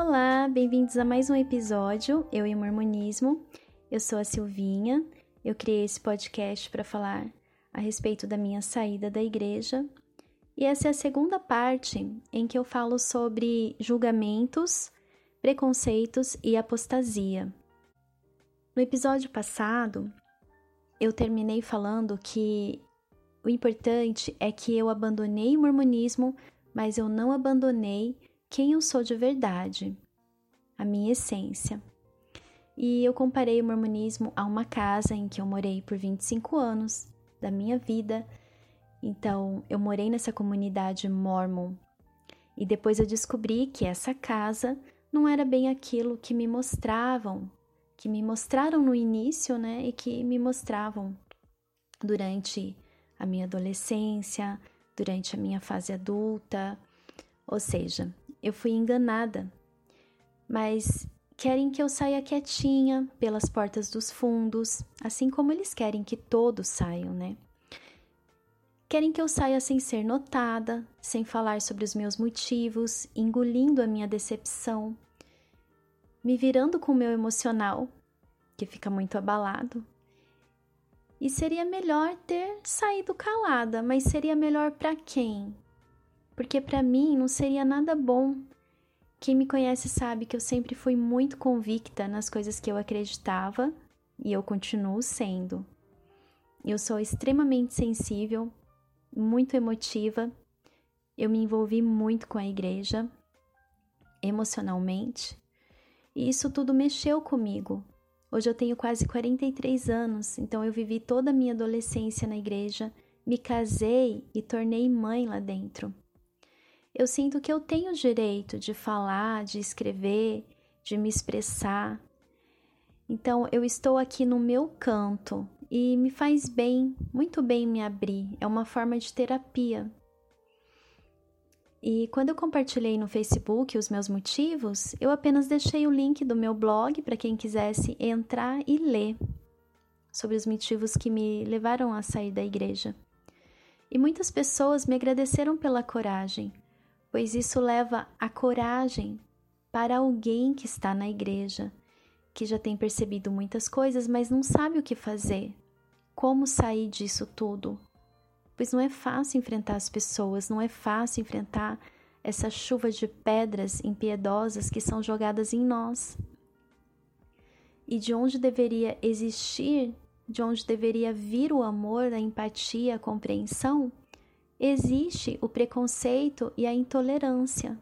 Olá, bem-vindos a mais um episódio Eu e o Mormonismo. Eu sou a Silvinha. Eu criei esse podcast para falar a respeito da minha saída da igreja. E essa é a segunda parte em que eu falo sobre julgamentos, preconceitos e apostasia. No episódio passado, eu terminei falando que o importante é que eu abandonei o mormonismo, mas eu não abandonei quem eu sou de verdade, a minha essência. E eu comparei o mormonismo a uma casa em que eu morei por 25 anos da minha vida. Então, eu morei nessa comunidade mormon. E depois eu descobri que essa casa não era bem aquilo que me mostravam, que me mostraram no início, né? E que me mostravam durante a minha adolescência, durante a minha fase adulta. Ou seja, eu fui enganada. Mas querem que eu saia quietinha pelas portas dos fundos, assim como eles querem que todos saiam, né? Querem que eu saia sem ser notada, sem falar sobre os meus motivos, engolindo a minha decepção, me virando com o meu emocional, que fica muito abalado. E seria melhor ter saído calada, mas seria melhor para quem? Porque para mim não seria nada bom. Quem me conhece sabe que eu sempre fui muito convicta nas coisas que eu acreditava e eu continuo sendo. Eu sou extremamente sensível, muito emotiva. Eu me envolvi muito com a igreja emocionalmente, e isso tudo mexeu comigo. Hoje eu tenho quase 43 anos, então eu vivi toda a minha adolescência na igreja, me casei e tornei mãe lá dentro eu sinto que eu tenho o direito de falar, de escrever, de me expressar. Então, eu estou aqui no meu canto e me faz bem, muito bem me abrir. É uma forma de terapia. E quando eu compartilhei no Facebook os meus motivos, eu apenas deixei o link do meu blog para quem quisesse entrar e ler sobre os motivos que me levaram a sair da igreja. E muitas pessoas me agradeceram pela coragem, pois isso leva a coragem para alguém que está na igreja, que já tem percebido muitas coisas, mas não sabe o que fazer. Como sair disso tudo? Pois não é fácil enfrentar as pessoas, não é fácil enfrentar essa chuva de pedras impiedosas que são jogadas em nós. E de onde deveria existir, de onde deveria vir o amor, a empatia, a compreensão, existe o preconceito e a intolerância.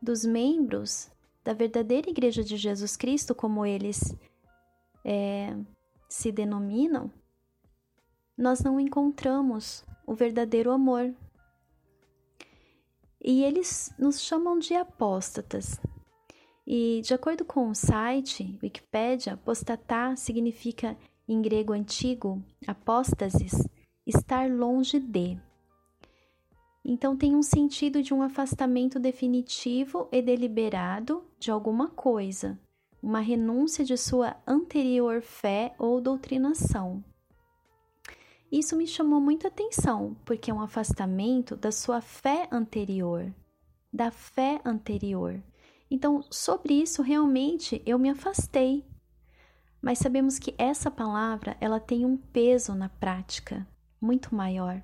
Dos membros da verdadeira Igreja de Jesus Cristo, como eles é, se denominam, nós não encontramos o verdadeiro amor. E eles nos chamam de apóstatas. E, de acordo com o site Wikipedia, apostatar significa, em grego antigo, apóstasis, estar longe de. Então, tem um sentido de um afastamento definitivo e deliberado de alguma coisa, uma renúncia de sua anterior fé ou doutrinação. Isso me chamou muita atenção, porque é um afastamento da sua fé anterior, da fé anterior. Então, sobre isso realmente eu me afastei. Mas sabemos que essa palavra, ela tem um peso na prática muito maior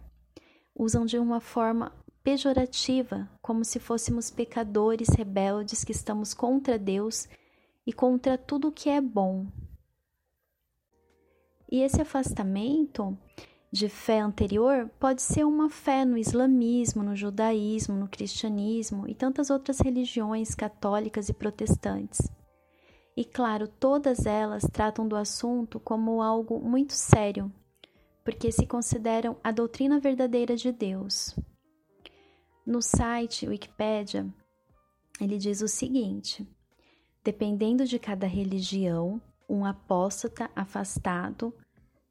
usam de uma forma pejorativa, como se fôssemos pecadores rebeldes que estamos contra Deus e contra tudo que é bom. E esse afastamento de fé anterior pode ser uma fé no islamismo, no judaísmo, no cristianismo e tantas outras religiões católicas e protestantes. E claro, todas elas tratam do assunto como algo muito sério porque se consideram a doutrina verdadeira de Deus. No site Wikipedia, ele diz o seguinte: dependendo de cada religião, um apóstata afastado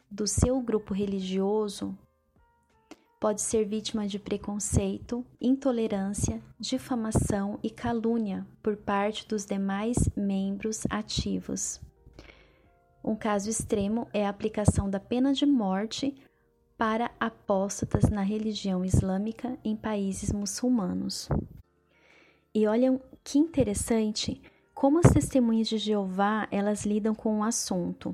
do seu grupo religioso pode ser vítima de preconceito, intolerância, difamação e calúnia por parte dos demais membros ativos. Um caso extremo é a aplicação da pena de morte para apóstatas na religião islâmica em países muçulmanos. E olham que interessante como as testemunhas de Jeová elas lidam com o assunto.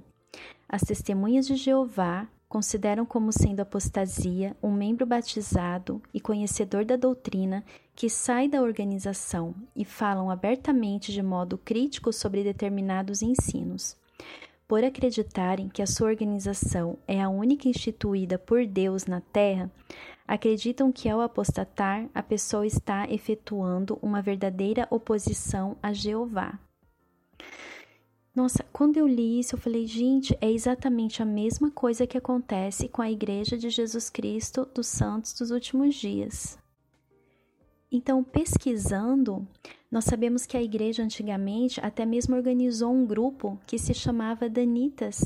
As testemunhas de Jeová consideram como sendo apostasia um membro batizado e conhecedor da doutrina que sai da organização e falam abertamente de modo crítico sobre determinados ensinos. Por acreditarem que a sua organização é a única instituída por Deus na Terra, acreditam que ao apostatar a pessoa está efetuando uma verdadeira oposição a Jeová. Nossa, quando eu li isso, eu falei, gente, é exatamente a mesma coisa que acontece com a Igreja de Jesus Cristo dos Santos dos últimos dias. Então, pesquisando, nós sabemos que a igreja antigamente até mesmo organizou um grupo que se chamava Danitas.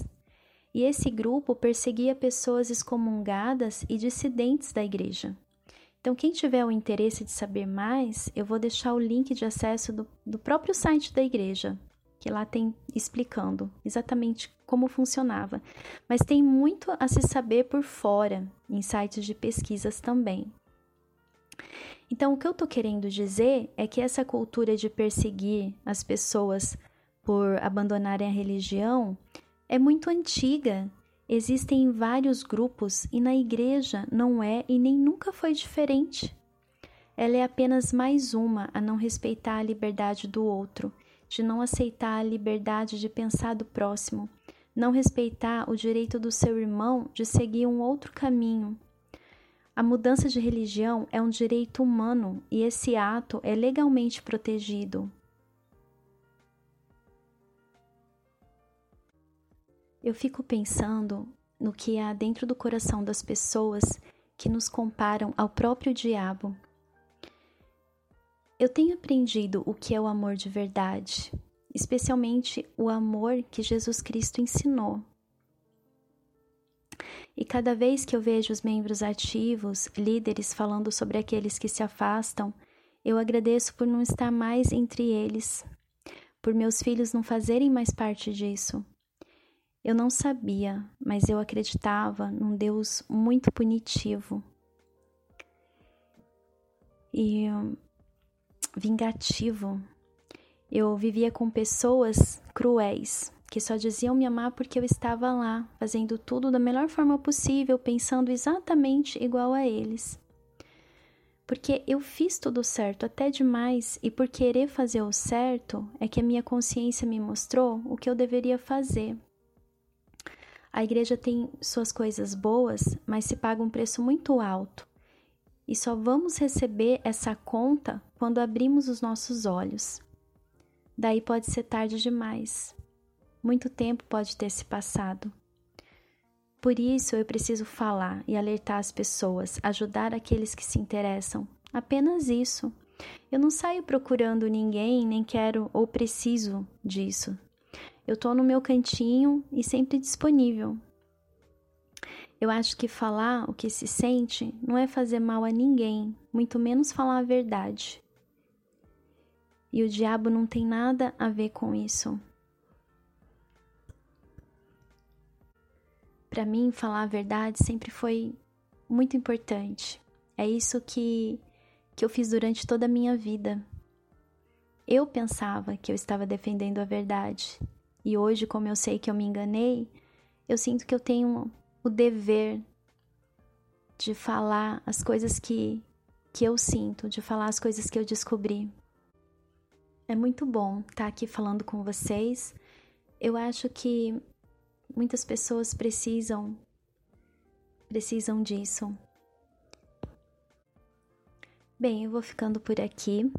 E esse grupo perseguia pessoas excomungadas e dissidentes da igreja. Então, quem tiver o interesse de saber mais, eu vou deixar o link de acesso do, do próprio site da igreja, que lá tem explicando exatamente como funcionava. Mas tem muito a se saber por fora, em sites de pesquisas também. Então, o que eu estou querendo dizer é que essa cultura de perseguir as pessoas por abandonarem a religião é muito antiga. Existem vários grupos e na igreja não é e nem nunca foi diferente. Ela é apenas mais uma a não respeitar a liberdade do outro de não aceitar a liberdade de pensar do próximo, não respeitar o direito do seu irmão de seguir um outro caminho. A mudança de religião é um direito humano e esse ato é legalmente protegido. Eu fico pensando no que há dentro do coração das pessoas que nos comparam ao próprio diabo eu tenho aprendido o que é o amor de verdade, especialmente o amor que Jesus Cristo ensinou. E cada vez que eu vejo os membros ativos, líderes falando sobre aqueles que se afastam, eu agradeço por não estar mais entre eles, por meus filhos não fazerem mais parte disso. Eu não sabia, mas eu acreditava num Deus muito punitivo. E vingativo. Eu vivia com pessoas cruéis que só diziam me amar porque eu estava lá, fazendo tudo da melhor forma possível, pensando exatamente igual a eles. Porque eu fiz tudo certo até demais e por querer fazer o certo é que a minha consciência me mostrou o que eu deveria fazer. A igreja tem suas coisas boas, mas se paga um preço muito alto e só vamos receber essa conta quando abrimos os nossos olhos. Daí pode ser tarde demais. Muito tempo pode ter se passado. Por isso eu preciso falar e alertar as pessoas, ajudar aqueles que se interessam. Apenas isso. Eu não saio procurando ninguém, nem quero ou preciso disso. Eu estou no meu cantinho e sempre disponível. Eu acho que falar o que se sente não é fazer mal a ninguém, muito menos falar a verdade. E o diabo não tem nada a ver com isso. Para mim, falar a verdade sempre foi muito importante. É isso que, que eu fiz durante toda a minha vida. Eu pensava que eu estava defendendo a verdade. E hoje, como eu sei que eu me enganei, eu sinto que eu tenho o dever de falar as coisas que, que eu sinto, de falar as coisas que eu descobri. É muito bom estar aqui falando com vocês. Eu acho que muitas pessoas precisam precisam disso. Bem, eu vou ficando por aqui.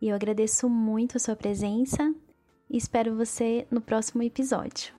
E eu agradeço muito a sua presença e espero você no próximo episódio.